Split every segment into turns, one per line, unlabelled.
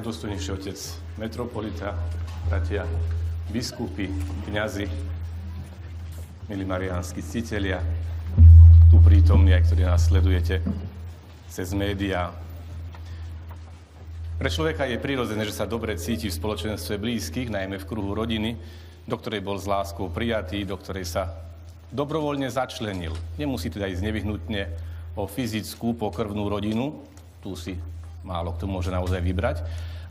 najdôstojnejší otec metropolita, bratia, biskupy, kňazi, milí mariánsky ctitelia, tu prítomní, aj ktorí nás sledujete cez médiá. Pre človeka je prirodzené, že sa dobre cíti v spoločenstve blízkych, najmä v kruhu rodiny, do ktorej bol s láskou prijatý, do ktorej sa dobrovoľne začlenil. Nemusí teda ísť nevyhnutne o fyzickú pokrvnú rodinu, tu si málo kto môže naozaj vybrať,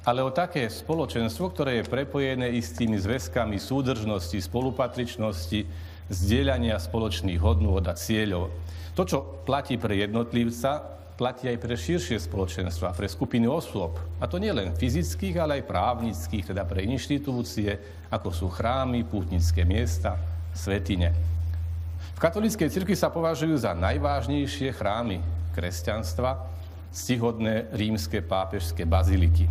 ale o také spoločenstvo, ktoré je prepojené istými zväzkami súdržnosti, spolupatričnosti, zdieľania spoločných hodnôt a cieľov. To, čo platí pre jednotlivca, platí aj pre širšie spoločenstva, pre skupiny osôb. A to nie len fyzických, ale aj právnických, teda pre inštitúcie, ako sú chrámy, pútnické miesta, svetine. V katolíckej cirkvi sa považujú za najvážnejšie chrámy kresťanstva stihodné rímske pápežské baziliky.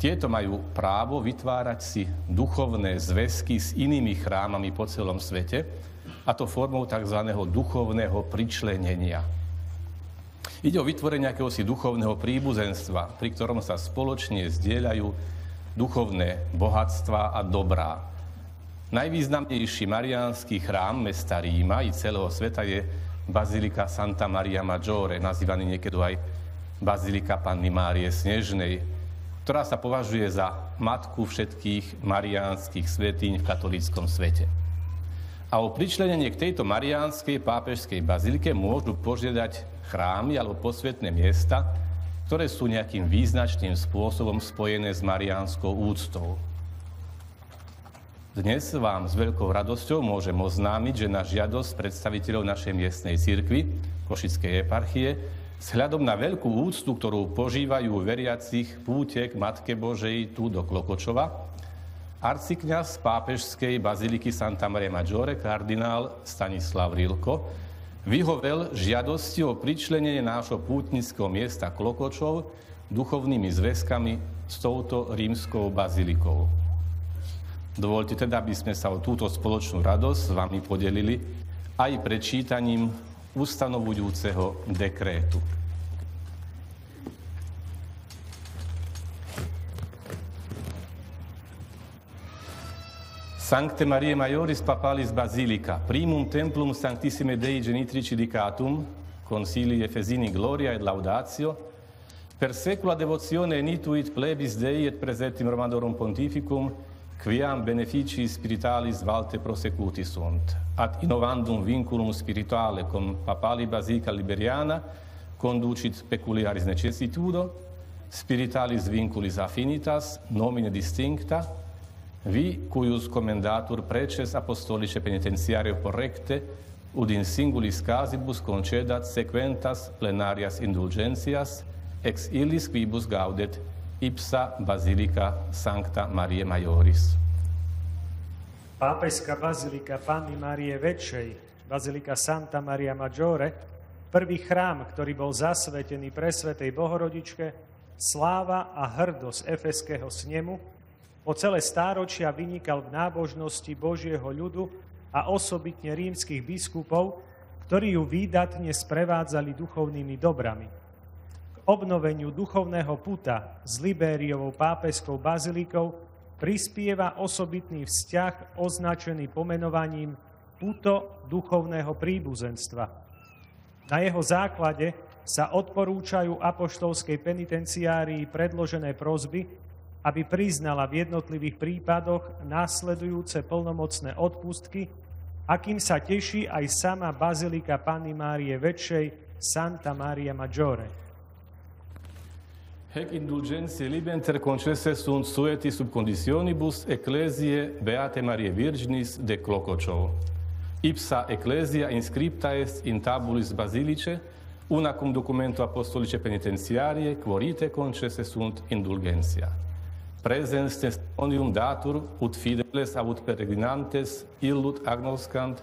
Tieto majú právo vytvárať si duchovné zväzky s inými chrámami po celom svete, a to formou tzv. duchovného pričlenenia. Ide o vytvorenie akéhosi duchovného príbuzenstva, pri ktorom sa spoločne zdieľajú duchovné bohatstva a dobrá. Najvýznamnejší mariánsky chrám mesta Ríma i celého sveta je Bazilika Santa Maria Maggiore, nazývaný niekedy aj Bazilika Panny Márie Snežnej, ktorá sa považuje za matku všetkých mariánskych svetíň v katolíckom svete. A o pričlenenie k tejto mariánskej pápežskej bazilike môžu požiadať chrámy alebo posvetné miesta, ktoré sú nejakým význačným spôsobom spojené s mariánskou úctou. Dnes vám s veľkou radosťou môžem oznámiť, že na žiadosť predstaviteľov našej miestnej cirkvi, Košickej eparchie, vzhľadom na veľkú úctu, ktorú požívajú veriacich púte k Matke Božej tu do Klokočova, arcikňaz pápežskej baziliky Santa Maria Maggiore, kardinál Stanislav Rilko, vyhovel žiadosti o pričlenenie nášho pútnického miesta Klokočov duchovnými zväzkami s touto rímskou bazilikou. Dovolte teda, aby sme sa o túto spoločnú radosť s vami podelili aj prečítaním ustanovujúceho dekrétu. Sancte Maria Maioris Papalis Basilica, primum templum Sanctissime Dei Genitrici Dicatum, Consilii Efesini Gloria et Laudatio, per secula devotione enituit plebis Dei et presetim Romanorum Pontificum, quiam beneficii spiritualis valte prosecuti sunt, ad innovandum vinculum spirituale cum papali basica liberiana conducit peculiaris necessitudo, spiritualis vinculis affinitas, nomine distincta, vi cuius commendatur preces apostolice penitentiario porrecte, ud in singulis casibus concedat sequentas plenarias indulgentias, ex illis quibus gaudet ipsa Basilica Sancta Marie Majoris.
Pápežská bazilika Panny Marie Väčšej, bazilika Santa Maria Maggiore, prvý chrám, ktorý bol zasvetený pre Svetej Bohorodičke, sláva a hrdosť Efeského snemu, po celé stáročia vynikal v nábožnosti Božieho ľudu a osobitne rímskych biskupov, ktorí ju výdatne sprevádzali duchovnými dobrami obnoveniu duchovného puta s Libériovou pápeskou bazilikou prispieva osobitný vzťah označený pomenovaním puto duchovného príbuzenstva. Na jeho základe sa odporúčajú apoštolskej penitenciárii predložené prozby, aby priznala v jednotlivých prípadoch následujúce plnomocné odpustky, akým sa teší aj sama Bazilika Panny Márie Väčšej Santa Maria Maggiore.
Hec indulgentie libenter concesse sunt sueti sub conditionibus ecclesiae Beate Marie Virginis de Clocociovo. Ipsa ecclesia inscripta est in tabulis basilice, una cum documento apostolice penitentiarie, quorite concesse sunt indulgentia. Presens testimonium datur, ut fideles avut peregrinantes, illut agnoscant,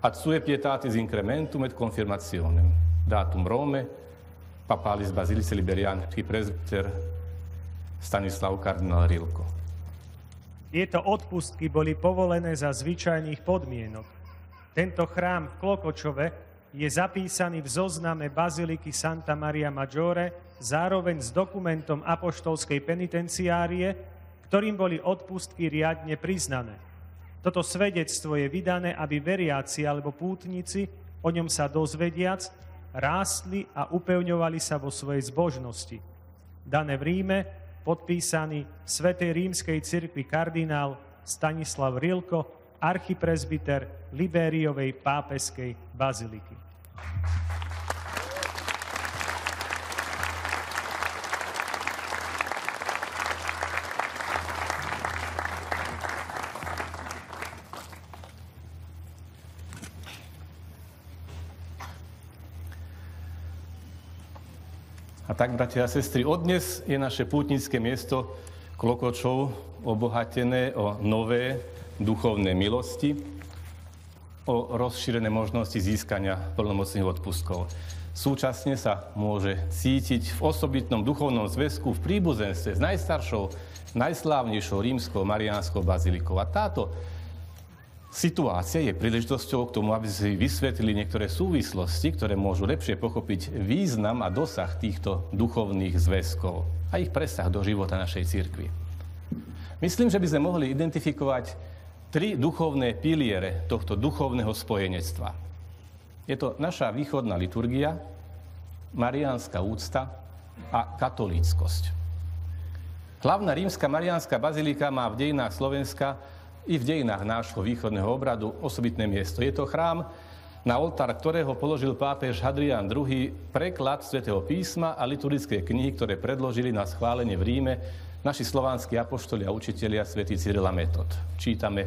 ad sue pietatis incrementum et confirmationem. Datum Rome, papalis Bazilice Liberianský prezbiter Stanislav kardinál Rilko.
Tieto odpustky boli povolené za zvyčajných podmienok. Tento chrám v Klokočove je zapísaný v zozname Baziliky Santa Maria Maggiore zároveň s dokumentom apoštolskej penitenciárie, ktorým boli odpustky riadne priznané. Toto svedectvo je vydané, aby veriaci alebo pútnici o ňom sa dozvediac rástli a upevňovali sa vo svojej zbožnosti. Dané v Ríme, podpísaný v Svetej rímskej cirkvi kardinál Stanislav Rilko, archipresbyter Libériovej pápeskej baziliky.
Tak, bratia a sestry, odnes je naše pútnické miesto Klokočov obohatené o nové duchovné milosti, o rozšírené možnosti získania plnomocných odpustkov. Súčasne sa môže cítiť v osobitnom duchovnom zväzku v príbuzenstve s najstaršou, najslávnejšou rímskou mariánskou bazilikou. A táto Situácia je príležitosťou k tomu, aby si vysvetlili niektoré súvislosti, ktoré môžu lepšie pochopiť význam a dosah týchto duchovných zväzkov a ich presah do života našej cirkvi. Myslím, že by sme mohli identifikovať tri duchovné piliere tohto duchovného spojenectva. Je to naša východná liturgia, mariánska úcta a katolíckosť. Hlavná rímska mariánska bazilika má v dejinách Slovenska i v dejinách nášho východného obradu osobitné miesto. Je to chrám, na oltár ktorého položil pápež Hadrian II preklad svätého písma a liturgické knihy, ktoré predložili na schválenie v Ríme naši slovanskí apoštoli a učitelia svätý Cyrila Metod. Čítame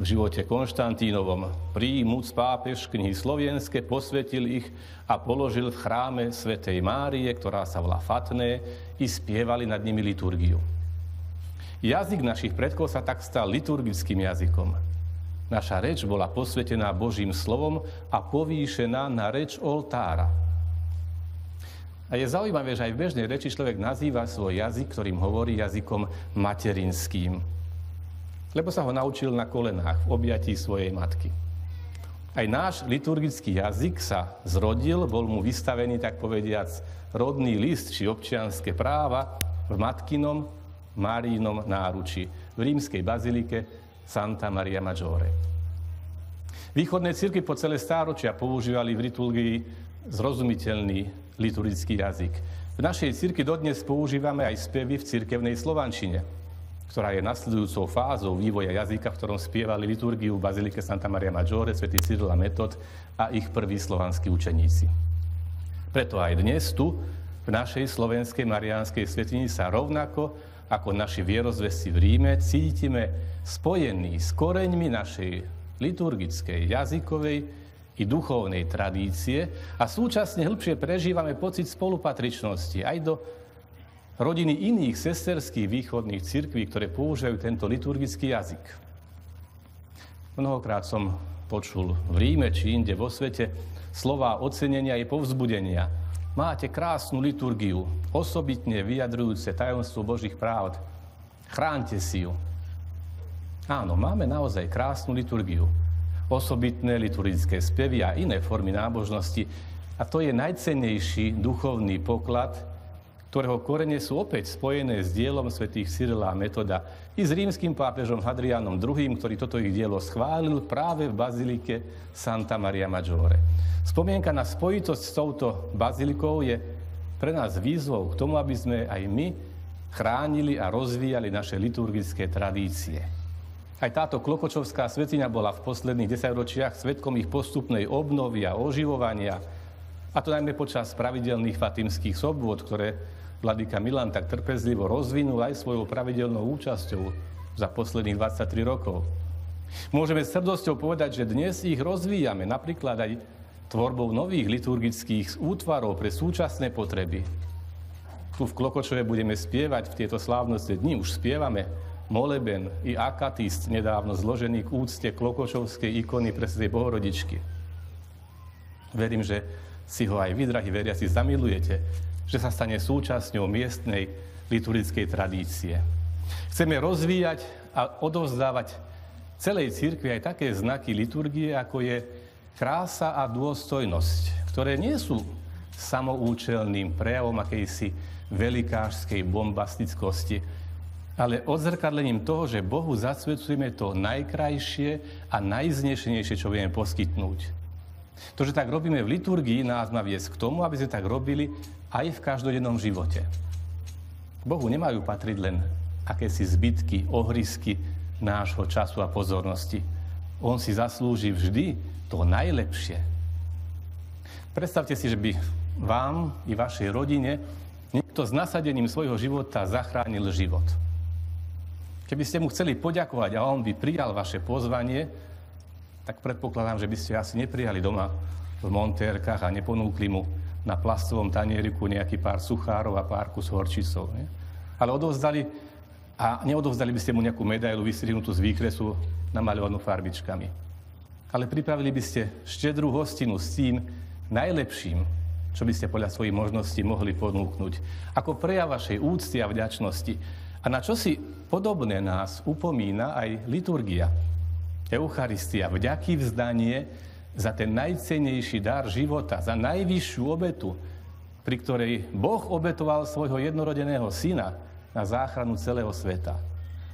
v živote Konštantínovom. Príjmuc pápež knihy slovenské, posvetil ich a položil v chráme svätej Márie, ktorá sa volá Fatné, i spievali nad nimi liturgiu. Jazyk našich predkov sa tak stal liturgickým jazykom. Naša reč bola posvetená Božím slovom a povýšená na reč oltára. A je zaujímavé, že aj v bežnej reči človek nazýva svoj jazyk, ktorým hovorí jazykom materinským. Lebo sa ho naučil na kolenách, v objatí svojej matky. Aj náš liturgický jazyk sa zrodil, bol mu vystavený, tak povediac, rodný list či občianské práva v matkinom Márinom náruči v rímskej bazilike Santa Maria Maggiore. Východné cirky po celé stáročia používali v liturgii zrozumiteľný liturgický jazyk. V našej cirkvi dodnes používame aj spevy v cirkevnej slovančine, ktorá je nasledujúcou fázou vývoja jazyka, v ktorom spievali liturgiu v Bazilike Santa Maria Maggiore, svätý Cyril a Metod a ich prví slovanskí učeníci. Preto aj dnes tu, v našej slovenskej mariánskej svetini sa rovnako ako naši vierozvesti v Ríme, cítime spojení s koreňmi našej liturgickej, jazykovej i duchovnej tradície a súčasne hĺbšie prežívame pocit spolupatričnosti aj do rodiny iných sesterských východných cirkví, ktoré používajú tento liturgický jazyk. Mnohokrát som počul v Ríme či inde vo svete slova ocenenia i povzbudenia, Máte krásnu liturgiu, osobitne vyjadrujúce tajomstvo Božích práv. Chránte si ju. Áno, máme naozaj krásnu liturgiu. Osobitné liturgické spevy a iné formy nábožnosti. A to je najcennejší duchovný poklad, ktorého korene sú opäť spojené s dielom svätých Cyrila a Metoda i s rímským pápežom Hadrianom II, ktorý toto ich dielo schválil práve v bazilike Santa Maria Maggiore. Spomienka na spojitosť s touto bazilikou je pre nás výzvou k tomu, aby sme aj my chránili a rozvíjali naše liturgické tradície. Aj táto Klokočovská svetina bola v posledných desaťročiach svetkom ich postupnej obnovy a oživovania, a to najmä počas pravidelných fatimských sobôd, ktoré vladyka Milan tak trpezlivo rozvinul aj svojou pravidelnou účasťou za posledných 23 rokov. Môžeme s hrdosťou povedať, že dnes ich rozvíjame, napríklad aj tvorbou nových liturgických útvarov pre súčasné potreby. Tu v Klokočove budeme spievať v tieto slávnostné dni, už spievame moleben i akatist nedávno zložený k úcte Klokočovskej ikony pre Svetej Bohorodičky. Verím, že si ho aj vy, drahí veriaci, zamilujete, že sa stane súčasťou miestnej liturgickej tradície. Chceme rozvíjať a odovzdávať celej cirkvi aj také znaky liturgie, ako je krása a dôstojnosť, ktoré nie sú samoučelným prejavom akejsi velikářskej bombastickosti, ale odzrkadlením toho, že Bohu zasvedcujeme to najkrajšie a najznešenejšie, čo vieme poskytnúť. To, že tak robíme v liturgii, nás má viesť k tomu, aby sme tak robili aj v každodennom živote. Bohu nemajú patriť len akési zbytky, ohrisky nášho času a pozornosti. On si zaslúži vždy to najlepšie. Predstavte si, že by vám i vašej rodine niekto s nasadením svojho života zachránil život. Keby ste mu chceli poďakovať a on by prijal vaše pozvanie, tak predpokladám, že by ste asi neprijali doma v montérkach a neponúkli mu na plastovom tanieriku nejaký pár suchárov a pár kus horčicov. Nie? Ale odovzdali a neodovzdali by ste mu nejakú medailu vystrihnutú z výkresu namalovanú farbičkami. Ale pripravili by ste štedrú hostinu s tým najlepším, čo by ste podľa svojich možností mohli ponúknuť. Ako prejav vašej úcty a vďačnosti. A na čo si podobné nás upomína aj liturgia. Eucharistia, vďaky vzdanie za ten najcenejší dar života, za najvyššiu obetu, pri ktorej Boh obetoval svojho jednorodeného syna na záchranu celého sveta.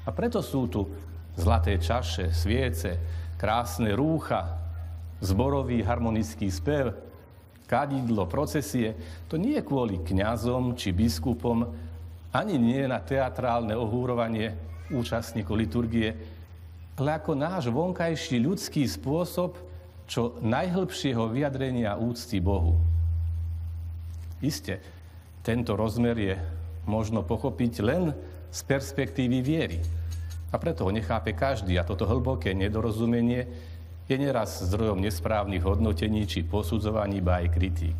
A preto sú tu zlaté čaše, sviece, krásne rúcha, zborový harmonický spev, kadidlo, procesie. To nie je kvôli kňazom či biskupom, ani nie na teatrálne ohúrovanie účastníkov liturgie, ale ako náš vonkajší ľudský spôsob čo najhlbšieho vyjadrenia úcty Bohu. Isté, tento rozmer je možno pochopiť len z perspektívy viery. A preto ho nechápe každý a toto hlboké nedorozumenie je neraz zdrojom nesprávnych hodnotení či posudzovaní, ba aj kritík.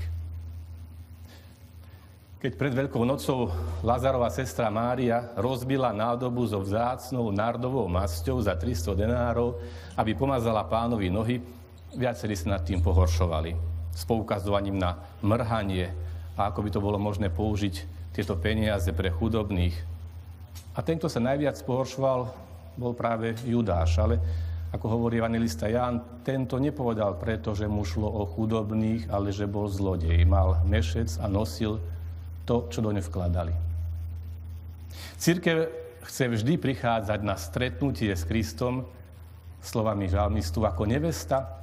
Keď pred Veľkou nocou Lazarova sestra Mária rozbila nádobu so vzácnou nardovou masťou za 300 denárov, aby pomazala pánovi nohy, viacerí sa nad tým pohoršovali. S poukazovaním na mrhanie a ako by to bolo možné použiť tieto peniaze pre chudobných. A ten, kto sa najviac pohoršoval, bol práve Judáš. Ale ako hovorí evangelista Ján, tento nepovedal preto, že mu šlo o chudobných, ale že bol zlodej. Mal mešec a nosil to, čo do ňu vkladali. Církev chce vždy prichádzať na stretnutie s Kristom slovami žalmistu ako nevesta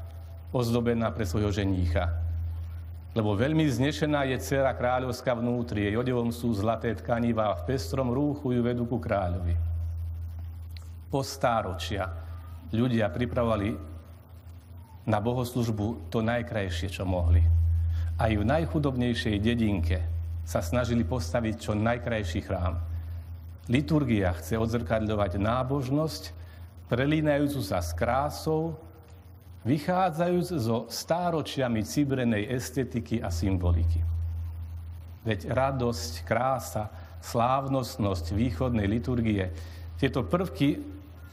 ozdobená pre svojho ženícha. Lebo veľmi znešená je dcera kráľovská vnútri, jej odevom sú zlaté tkanivá v pestrom rúchu ju vedú ku kráľovi. Po stáročia ľudia pripravovali na bohoslužbu to najkrajšie, čo mohli. Aj v najchudobnejšej dedinke sa snažili postaviť čo najkrajší chrám. Liturgia chce odzrkadľovať nábožnosť, prelínajúcu sa s krásou, vychádzajúc zo stáročiami cibrenej estetiky a symboliky. Veď radosť, krása, slávnostnosť východnej liturgie, tieto prvky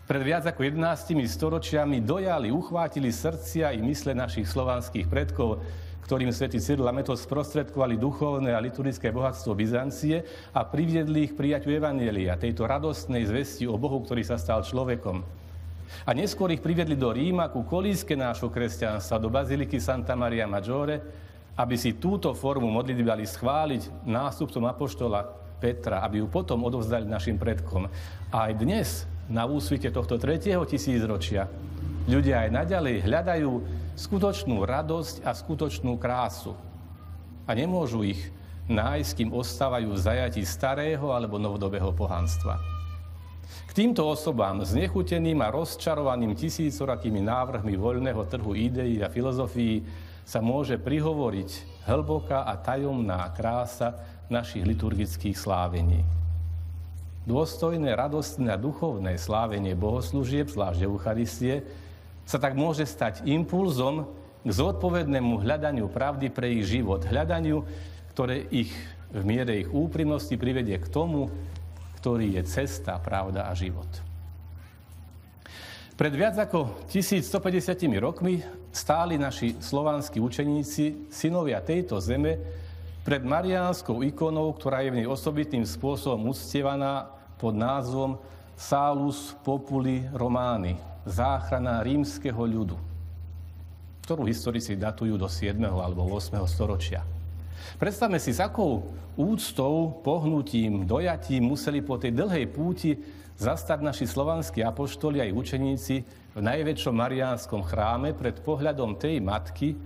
pred viac ako 11 storočiami dojali, uchvátili srdcia i mysle našich slovanských predkov, ktorým svätý Cyril a Metod sprostredkovali duchovné a liturgické bohatstvo Byzancie a priviedli ich prijaťu Evanielia, tejto radostnej zvesti o Bohu, ktorý sa stal človekom. A neskôr ich priviedli do Ríma ku kolíske nášho kresťanstva, do Baziliky Santa Maria Maggiore, aby si túto formu modlitby dali schváliť nástupcom apoštola Petra, aby ju potom odovzdali našim predkom. A aj dnes, na úsvite tohto tretieho tisícročia, ľudia aj naďalej hľadajú skutočnú radosť a skutočnú krásu. A nemôžu ich nájsť, kým ostávajú v zajatí starého alebo novodobého pohanstva. K týmto osobám, znechuteným a rozčarovaným tisícorakými návrhmi voľného trhu ideí a filozofií, sa môže prihovoriť hlboká a tajomná krása našich liturgických slávení. Dôstojné, radostné a duchovné slávenie bohoslúžieb, zvlášť Eucharistie, sa tak môže stať impulzom k zodpovednému hľadaniu pravdy pre ich život. Hľadaniu, ktoré ich v miere ich úprimnosti privedie k tomu, ktorý je cesta, pravda a život. Pred viac ako 1150 rokmi stáli naši slovanskí učeníci, synovia tejto zeme, pred mariánskou ikonou, ktorá je v nej osobitným spôsobom uctievaná pod názvom Salus Populi Romani, záchrana rímskeho ľudu. ktorú historici datujú do 7. alebo 8. storočia. Predstavme si, s akou úctou, pohnutím, dojatím museli po tej dlhej púti zastať naši slovanskí apoštoli aj učeníci v najväčšom mariánskom chráme pred pohľadom tej matky,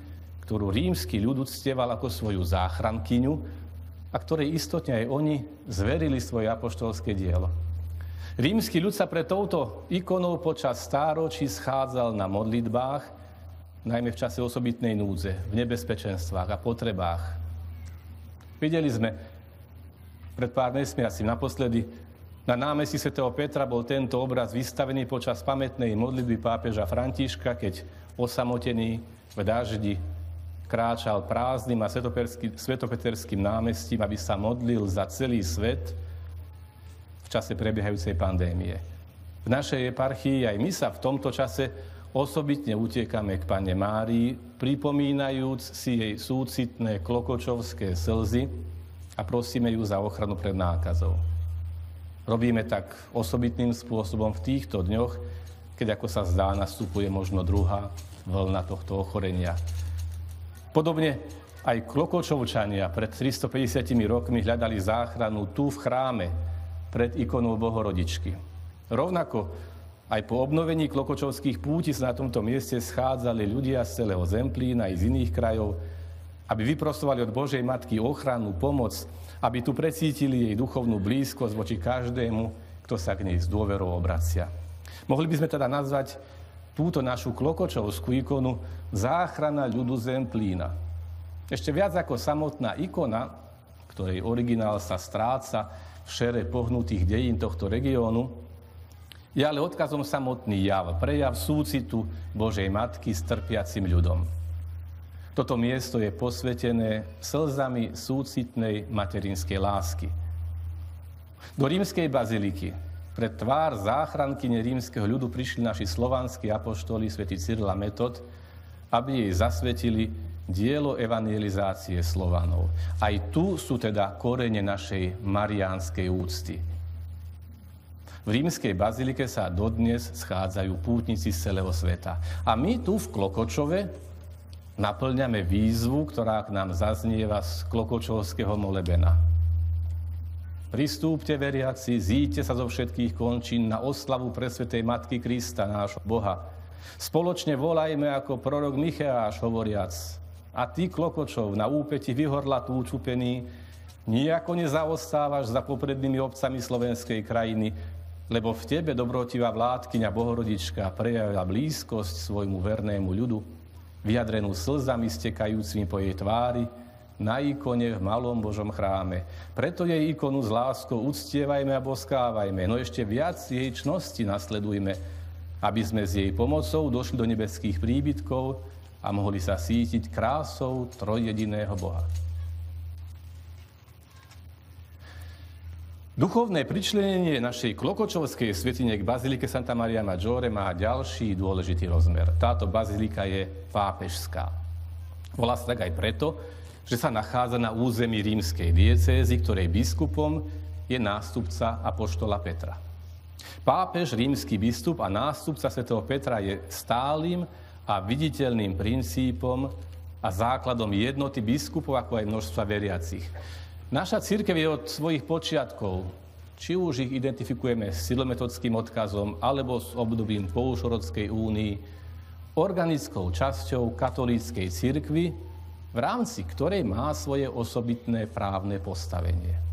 ktorú rímsky ľud uctieval ako svoju záchrankyňu a ktorej istotne aj oni zverili svoje apoštolské dielo. Rímsky ľud sa pre touto ikonou počas stáročí schádzal na modlitbách, najmä v čase osobitnej núdze, v nebezpečenstvách a potrebách. Videli sme pred pár mesiacmi naposledy na námestí svätého Petra bol tento obraz vystavený počas pamätnej modlitby pápeža Františka, keď osamotený v daždi kráčal prázdnym a svetopeterským námestím, aby sa modlil za celý svet v čase prebiehajúcej pandémie. V našej eparchii aj my sa v tomto čase Osobitne utiekame k Pane Márii, pripomínajúc si jej súcitné klokočovské slzy a prosíme ju za ochranu pred nákazou. Robíme tak osobitným spôsobom v týchto dňoch, keď ako sa zdá, nastupuje možno druhá vlna tohto ochorenia. Podobne aj klokočovčania pred 350 rokmi hľadali záchranu tu v chráme pred ikonou Bohorodičky. Rovnako aj po obnovení klokočovských púti sa na tomto mieste schádzali ľudia z celého Zemplína aj z iných krajov, aby vyprostovali od Božej Matky ochranu, pomoc, aby tu precítili jej duchovnú blízkosť voči každému, kto sa k nej s dôverou obracia. Mohli by sme teda nazvať túto našu klokočovskú ikonu záchrana ľudu Zemplína. Ešte viac ako samotná ikona, ktorej originál sa stráca v šere pohnutých dejín tohto regiónu, je ale odkazom samotný jav, prejav súcitu Božej Matky s trpiacim ľudom. Toto miesto je posvetené slzami súcitnej materinskej lásky. Do rímskej baziliky pred tvár záchranky rímskeho ľudu prišli naši slovanskí apoštoli svätý Cyril a Metod, aby jej zasvetili dielo evangelizácie Slovanov. Aj tu sú teda korene našej mariánskej úcty. V rímskej bazilike sa dodnes schádzajú pútnici z celého sveta. A my tu v Klokočove naplňame výzvu, ktorá k nám zaznieva z Klokočovského molebena. Pristúpte, veriaci, zíďte sa zo všetkých končín na oslavu presvetej Matky Krista, nášho Boha. Spoločne volajme ako prorok Micheáš hovoriac. A ty, Klokočov, na úpeti vyhorla tú čupený, nijako nezaostávaš za poprednými obcami slovenskej krajiny, lebo v tebe, dobrotivá vládkyňa Bohorodička, prejavila blízkosť svojmu vernému ľudu, vyjadrenú slzami stekajúcimi po jej tvári, na ikone v malom Božom chráme. Preto jej ikonu s láskou uctievajme a boskávajme, no ešte viac jej čnosti nasledujme, aby sme s jej pomocou došli do nebeských príbytkov a mohli sa sítiť krásou trojjediného Boha. Duchovné pričlenenie našej klokočovskej svetine k Bazilike Santa Maria Maggiore má ďalší dôležitý rozmer. Táto bazilika je pápežská. Volá sa tak aj preto, že sa nachádza na území rímskej diecézy, ktorej biskupom je nástupca apoštola Petra. Pápež, rímsky biskup a nástupca svätého Petra je stálym a viditeľným princípom a základom jednoty biskupov, ako aj množstva veriacich. Naša církev je od svojich počiatkov, či už ich identifikujeme s silometodským odkazom alebo s obdobím Poušorodskej únii, organickou časťou katolíckej cirkvy, v rámci ktorej má svoje osobitné právne postavenie.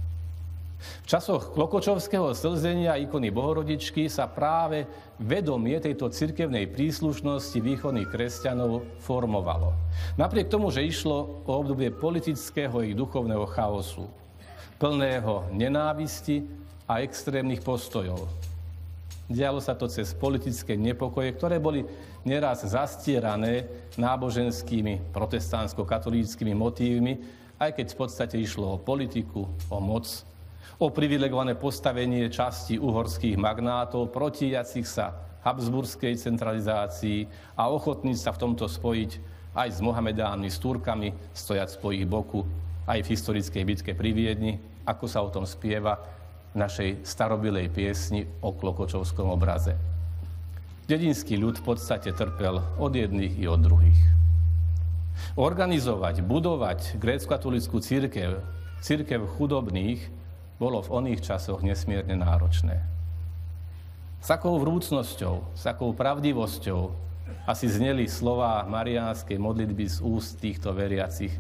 V časoch Klokočovského slzenia ikony Bohorodičky sa práve vedomie tejto cirkevnej príslušnosti východných kresťanov formovalo. Napriek tomu, že išlo o obdobie politického i duchovného chaosu, plného nenávisti a extrémnych postojov. Dialo sa to cez politické nepokoje, ktoré boli neraz zastierané náboženskými protestantsko-katolíckými motívmi, aj keď v podstate išlo o politiku, o moc, o privilegované postavenie časti uhorských magnátov, protijacich sa habsburskej centralizácii a ochotní sa v tomto spojiť aj s Mohamedánmi, s Turkami, stojať po ich boku, aj v historickej bitke pri Viedni, ako sa o tom spieva v našej starobilej piesni o Klokočovskom obraze. Dedinský ľud v podstate trpel od jedných i od druhých. Organizovať, budovať grécko-katolickú církev, církev chudobných, bolo v oných časoch nesmierne náročné. S akou vrúcnosťou, s akou pravdivosťou asi zneli slova mariánskej modlitby z úst týchto veriacich.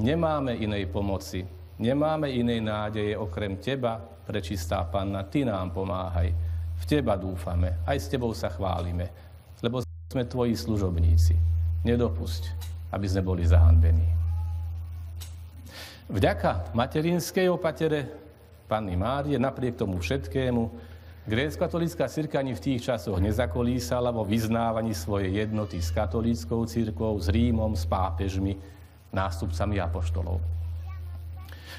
Nemáme inej pomoci, nemáme inej nádeje okrem Teba, prečistá Panna, Ty nám pomáhaj. V Teba dúfame, aj s Tebou sa chválime, lebo sme Tvoji služobníci. Nedopusť, aby sme boli zahanbení. Vďaka materinskej opatere Panny Márie, napriek tomu všetkému, grécko-katolická círka ani v tých časoch nezakolísala vo vyznávaní svojej jednoty s katolíckou církvou, s Rímom, s pápežmi, nástupcami apoštolov.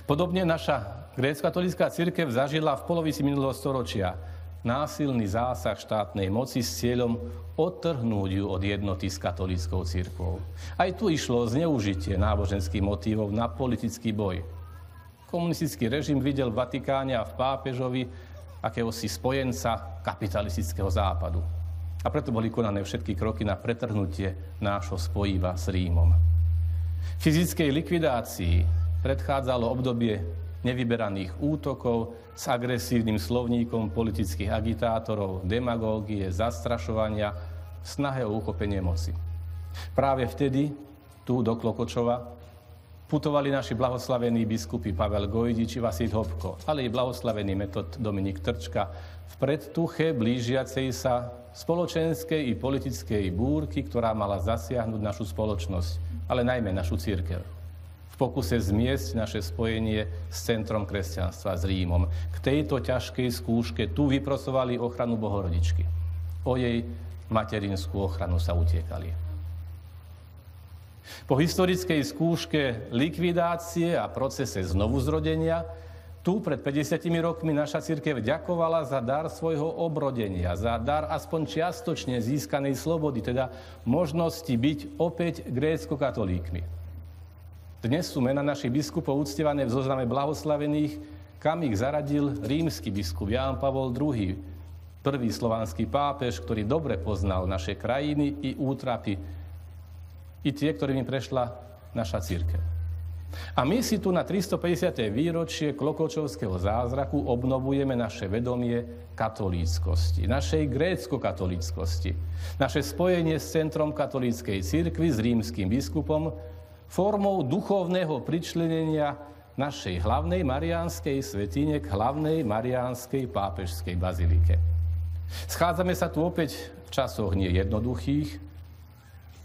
Podobne naša grécko-katolická církev zažila v polovici minulého storočia násilný zásah štátnej moci s cieľom odtrhnúť ju od jednoty s katolíckou církvou. Aj tu išlo zneužitie náboženských motívov na politický boj. Komunistický režim videl v Vatikáne a v pápežovi akéhosi spojenca kapitalistického západu. A preto boli konané všetky kroky na pretrhnutie nášho spojiva s Rímom. Fyzickej likvidácii predchádzalo obdobie nevyberaných útokov s agresívnym slovníkom politických agitátorov, demagógie, zastrašovania, snahe o uchopenie moci. Práve vtedy, tu do Klokočova, putovali naši blahoslavení biskupy Pavel Gojdič i Vasil Hopko, ale i blahoslavený metod Dominik Trčka v predtuche blížiacej sa spoločenskej i politickej búrky, ktorá mala zasiahnuť našu spoločnosť, ale najmä našu církev v pokuse zmiesť naše spojenie s centrom kresťanstva, s Rímom. K tejto ťažkej skúške tu vyprosovali ochranu Bohorodičky. O jej materinskú ochranu sa utiekali. Po historickej skúške likvidácie a procese znovuzrodenia tu pred 50 rokmi naša církev ďakovala za dar svojho obrodenia, za dar aspoň čiastočne získanej slobody, teda možnosti byť opäť grécko-katolíkmi. Dnes sú mena našich biskupov uctievané v zozname blahoslavených, kam ich zaradil rímsky biskup Ján Pavol II, prvý slovanský pápež, ktorý dobre poznal naše krajiny i útrapy, i tie, ktorými prešla naša církev. A my si tu na 350. výročie Klokočovského zázraku obnovujeme naše vedomie katolíckosti, našej grécko-katolíckosti, naše spojenie s centrom katolíckej církvy, s rímským biskupom, formou duchovného pričlenenia našej hlavnej mariánskej svetine k hlavnej mariánskej pápežskej bazilike. Schádzame sa tu opäť v časoch nie jednoduchých.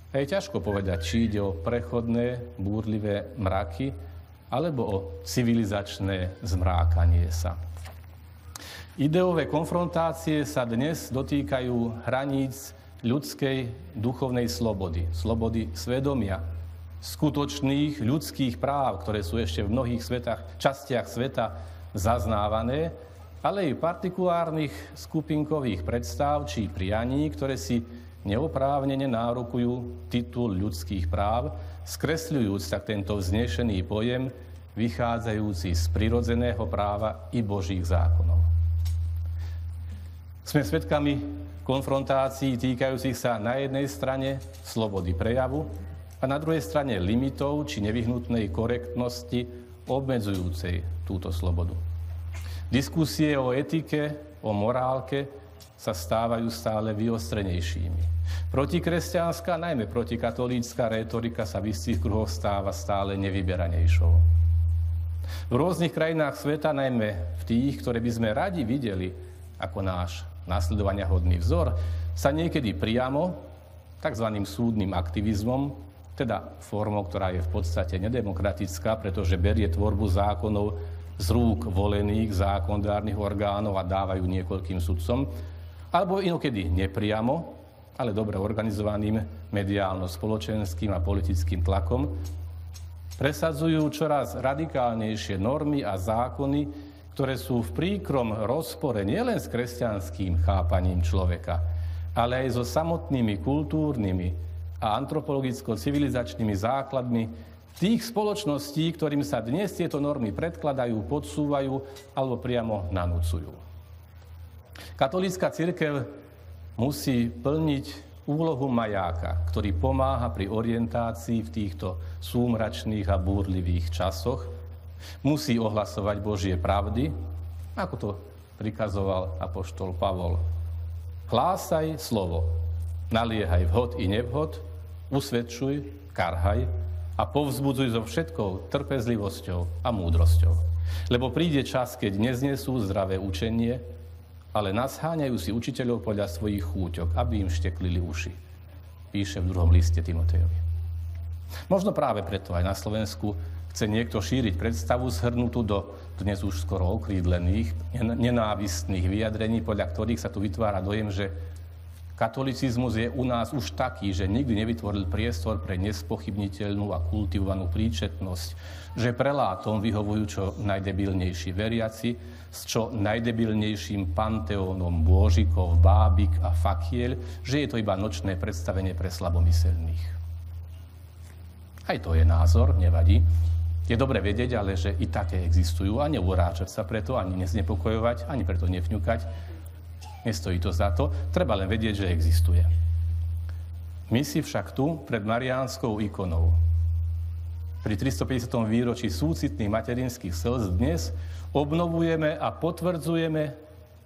Je ťažko povedať, či ide o prechodné, búrlivé mraky, alebo o civilizačné zmrákanie sa. Ideové konfrontácie sa dnes dotýkajú hraníc ľudskej duchovnej slobody, slobody svedomia, skutočných ľudských práv, ktoré sú ešte v mnohých svetách, častiach sveta zaznávané, ale i partikulárnych skupinkových predstav či prianí, ktoré si neoprávnene nárokujú titul ľudských práv, skresľujúc tak tento vznešený pojem, vychádzajúci z prirodzeného práva i Božích zákonov. Sme svedkami konfrontácií týkajúcich sa na jednej strane slobody prejavu, a na druhej strane limitov či nevyhnutnej korektnosti obmedzujúcej túto slobodu. Diskusie o etike, o morálke sa stávajú stále vyostrenejšími. Protikresťanská, najmä protikatolícka rétorika sa v istých kruhoch stáva stále nevyberanejšou. V rôznych krajinách sveta, najmä v tých, ktoré by sme radi videli ako náš nasledovania hodný vzor, sa niekedy priamo, tzv. súdnym aktivizmom, teda formou, ktorá je v podstate nedemokratická, pretože berie tvorbu zákonov z rúk volených zákonodárnych orgánov a dávajú niekoľkým sudcom, alebo inokedy nepriamo, ale dobre organizovaným mediálno-spoločenským a politickým tlakom, presadzujú čoraz radikálnejšie normy a zákony, ktoré sú v príkrom rozpore nielen s kresťanským chápaním človeka, ale aj so samotnými kultúrnymi, a antropologicko-civilizačnými základmi tých spoločností, ktorým sa dnes tieto normy predkladajú, podsúvajú alebo priamo nanúcujú. Katolícka církev musí plniť úlohu majáka, ktorý pomáha pri orientácii v týchto súmračných a búrlivých časoch. Musí ohlasovať Božie pravdy, ako to prikazoval apoštol Pavol. Hlásaj slovo, naliehaj vhod i nevhod, usvedčuj, karhaj a povzbudzuj so všetkou trpezlivosťou a múdrosťou. Lebo príde čas, keď neznesú zdravé učenie, ale nasháňajú si učiteľov podľa svojich chúťok, aby im šteklili uši. Píše v druhom liste Timotejovi. Možno práve preto aj na Slovensku chce niekto šíriť predstavu zhrnutú do dnes už skoro okrídlených, nenávistných vyjadrení, podľa ktorých sa tu vytvára dojem, že Katolicizmus je u nás už taký, že nikdy nevytvoril priestor pre nespochybniteľnú a kultivovanú príčetnosť, že prelátom vyhovujú čo najdebilnejší veriaci s čo najdebilnejším panteónom bôžikov, bábik a fakiel, že je to iba nočné predstavenie pre slabomyselných. Aj to je názor, nevadí. Je dobre vedieť, ale že i také existujú a neuráčať sa preto, ani neznepokojovať, ani preto nevňukať, Nestojí to za to, treba len vedieť, že existuje. My si však tu, pred Mariánskou ikonou, pri 350. výročí súcitných materinských slz dnes obnovujeme a potvrdzujeme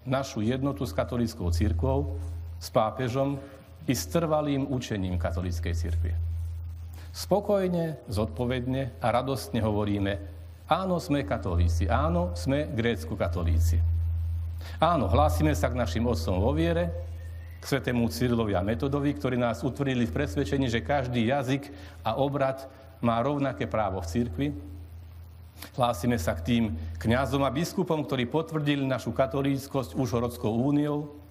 našu jednotu s katolickou církvou, s pápežom i s trvalým učením katolíckej církvy. Spokojne, zodpovedne a radostne hovoríme, áno, sme katolíci, áno, sme grécku katolíci. Áno, hlásime sa k našim otcom vo viere, k svetému Cyrilovi a Metodovi, ktorí nás utvrdili v presvedčení, že každý jazyk a obrad má rovnaké právo v cirkvi. Hlásime sa k tým kňazom a biskupom, ktorí potvrdili našu katolíckosť už horodskou úniou,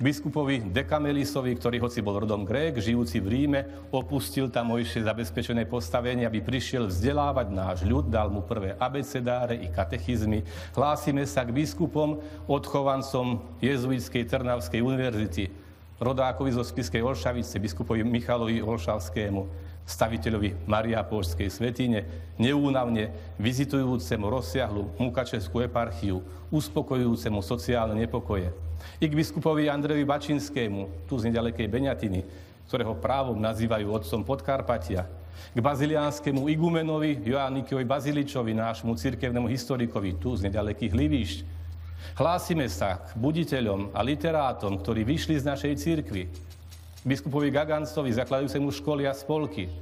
biskupovi Dekamelisovi, ktorý hoci bol rodom Grék, žijúci v Ríme, opustil tamojšie zabezpečené postavenie, aby prišiel vzdelávať náš ľud, dal mu prvé abecedáre i katechizmy. Hlásime sa k biskupom, odchovancom Jezuitskej Trnavskej univerzity, rodákovi zo Spiskej Olšavice, biskupovi Michalovi Olšavskému, staviteľovi Mariapolskej svetine, neúnavne vizitujúcemu rozsiahlu Mukačevskú eparchiu, uspokojujúcemu sociálne nepokoje. I k biskupovi Andrejovi Bačinskému, tu z nedalekej Beňatiny, ktorého právom nazývajú otcom Podkarpatia, k baziliánskému igumenovi Joannikovi Baziličovi, nášmu cirkevnému historikovi, tu z nedalekých Livíšť. Hlásime sa k buditeľom a literátom, ktorí vyšli z našej cirkvi, biskupovi Gagancovi, zakladajúcemu školy a spolky,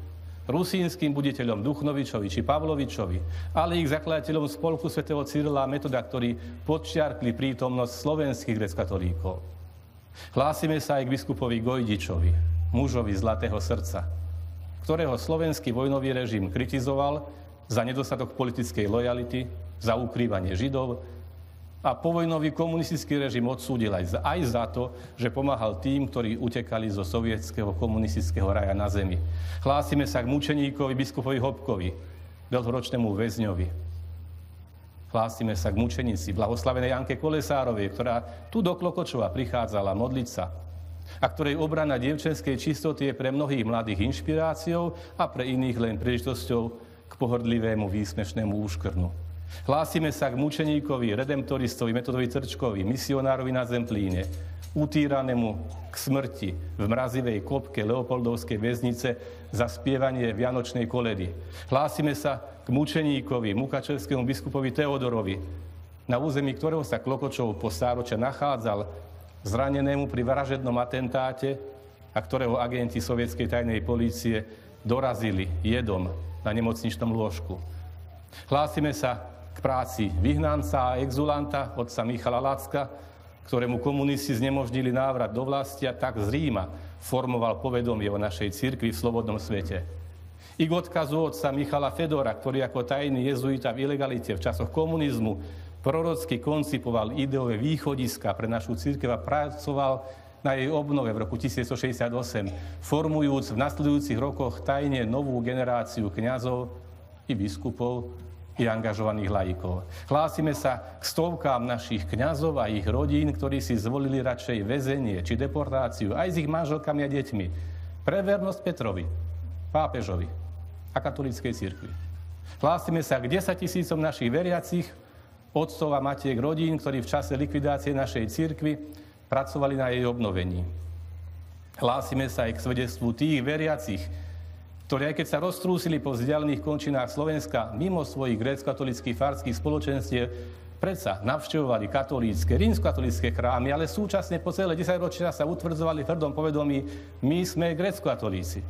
rusínskym buditeľom Duchnovičovi či Pavlovičovi, ale ich zakladateľom spolku svätého Cyrila Metoda, ktorí podčiarkli prítomnosť slovenských greckatolíkov. Hlásime sa aj k biskupovi Gojdičovi, mužovi zlatého srdca, ktorého slovenský vojnový režim kritizoval za nedostatok politickej lojality, za ukrývanie Židov, a povojnový komunistický režim odsúdil aj za, aj za to, že pomáhal tým, ktorí utekali zo sovietského komunistického raja na zemi. Hlásime sa k mučeníkovi biskupovi Hopkovi, dlhoročnému väzňovi. Hlásime sa k mučenici, blahoslavenej Janke Kolesárovej, ktorá tu do Klokočova prichádzala modliť sa a ktorej obrana dievčenskej čistoty je pre mnohých mladých inšpiráciou a pre iných len príležitosťou k pohrdlivému výsmešnému úškrnu. Hlásime sa k mučeníkovi, redemptoristovi, metodovi Trčkovi, misionárovi na Zemplíne, utíranému k smrti v mrazivej kopke Leopoldovskej väznice za spievanie Vianočnej koledy. Hlásime sa k mučeníkovi, mukačevskému biskupovi Teodorovi, na území ktorého sa Klokočov po stáročia nachádzal zranenému pri vražednom atentáte a ktorého agenti sovietskej tajnej polície dorazili jedom na nemocničnom lôžku. Hlásime sa k práci vyhnanca a exulanta, otca Michala Lacka, ktorému komunisti znemožnili návrat do vlasti a tak z Ríma formoval povedomie o našej cirkvi v slobodnom svete. I k odkazu otca Michala Fedora, ktorý ako tajný jezuita v ilegalite v časoch komunizmu prorocky koncipoval ideové východiska pre našu církev a pracoval na jej obnove v roku 1968, formujúc v nasledujúcich rokoch tajne novú generáciu kňazov i biskupov, i angažovaných laikov. Hlásime sa k stovkám našich kňazov a ich rodín, ktorí si zvolili radšej väzenie či deportáciu aj s ich manželkami a deťmi pre vernosť Petrovi, pápežovi a katolíckej cirkvi. Hlásime sa k 10 tisícom našich veriacich, otcov a matiek rodín, ktorí v čase likvidácie našej cirkvi pracovali na jej obnovení. Hlásime sa aj k svedectvu tých veriacich, ktorí aj keď sa roztrúsili po vzdialených končinách Slovenska mimo svojich grécko-katolických farských spoločenstiev, predsa navštevovali katolícke, rímsko-katolícke chrámy, ale súčasne po celé 10 ročia sa utvrdzovali v hrdom povedomí, my sme grécko-katolíci.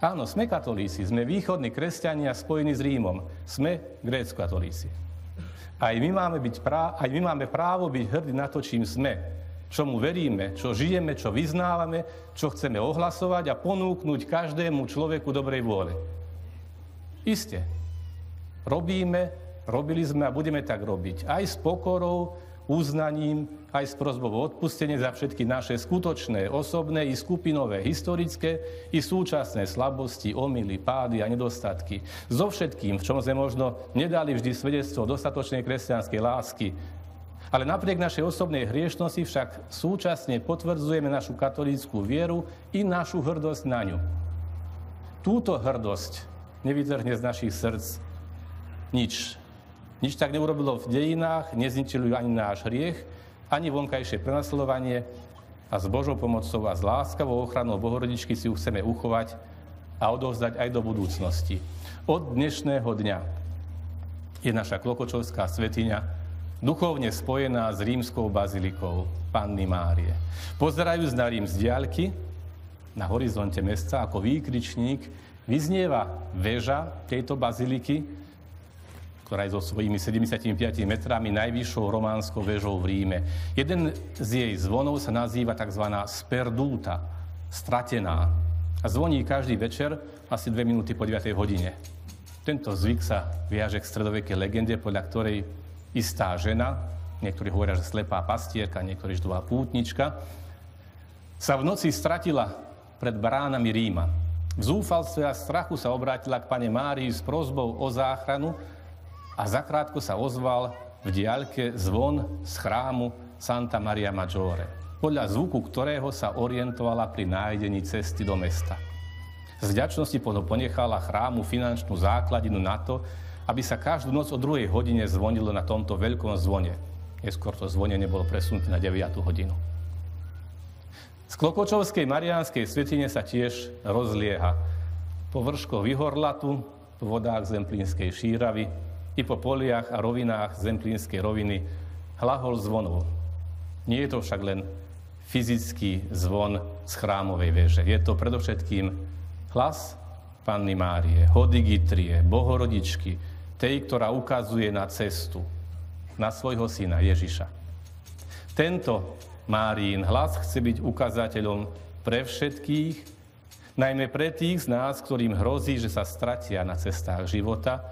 Áno, sme katolíci, sme východní kresťania spojení s Rímom, sme grécko-katolíci. Aj my, máme byť prá- aj my máme právo byť hrdí na to, čím sme, čomu veríme, čo žijeme, čo vyznávame, čo chceme ohlasovať a ponúknuť každému človeku dobrej vôle. Isté. Robíme, robili sme a budeme tak robiť. Aj s pokorou, uznaním, aj s prozbou o odpustenie za všetky naše skutočné, osobné i skupinové, historické i súčasné slabosti, omily, pády a nedostatky. So všetkým, v čom sme možno nedali vždy svedectvo dostatočnej kresťanskej lásky, ale napriek našej osobnej hriešnosti však súčasne potvrdzujeme našu katolíckú vieru i našu hrdosť na ňu. Túto hrdosť nevytrhne z našich srdc nič. Nič tak neurobilo v dejinách, nezničili ani náš hriech, ani vonkajšie prenasledovanie a s Božou pomocou a s láskavou ochranou Bohorodičky si ju chceme uchovať a odovzdať aj do budúcnosti. Od dnešného dňa je naša Klokočovská svetiňa duchovne spojená s rímskou bazilikou Panny Márie. Pozerajúc na Rím z diaľky, na horizonte mesta, ako výkričník, vyznieva väža tejto baziliky, ktorá je so svojimi 75 metrami najvyššou románskou väžou v Ríme. Jeden z jej zvonov sa nazýva tzv. sperduta, stratená. A zvoní každý večer asi dve minúty po 9 hodine. Tento zvyk sa viaže k stredovekej legende, podľa ktorej istá žena, niektorí hovoria, že slepá pastierka, niektorí, že to pútnička, sa v noci stratila pred bránami Ríma. V zúfalstve a strachu sa obrátila k pane Márii s prozbou o záchranu a zakrátko sa ozval v diaľke zvon z chrámu Santa Maria Maggiore, podľa zvuku ktorého sa orientovala pri nájdení cesty do mesta. Z vďačnosti ponechala chrámu finančnú základinu na to, aby sa každú noc o druhej hodine zvonilo na tomto veľkom zvone. Neskôr to zvonenie bolo presunuté na 9. hodinu. Z Klokočovskej mariánskej svetine sa tiež rozlieha po vrškoch Vyhorlatu, po vodách Zemplínskej šíravy i po poliach a rovinách Zemplínskej roviny hlahol zvonov. Nie je to však len fyzický zvon z chrámovej veže. Je to predovšetkým hlas Panny Márie, Hodigitrie, Bohorodičky, tej, ktorá ukazuje na cestu, na svojho syna Ježiša. Tento Márín hlas chce byť ukazateľom pre všetkých, najmä pre tých z nás, ktorým hrozí, že sa stratia na cestách života,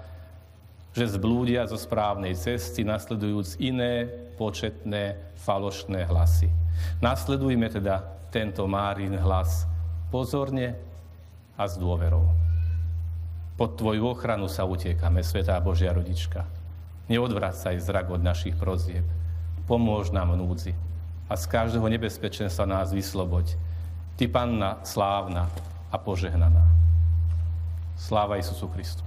že zblúdia zo správnej cesty, nasledujúc iné, početné, falošné hlasy. Nasledujme teda tento Márin hlas pozorne a s dôverou. Pod Tvoju ochranu sa utiekame, Svetá Božia rodička. Neodvracaj zrak od našich prozieb. Pomôž nám núdzi a z každého nebezpečenstva nás vysloboď. Ty, Panna, slávna a požehnaná. Sláva Isusu Kristu.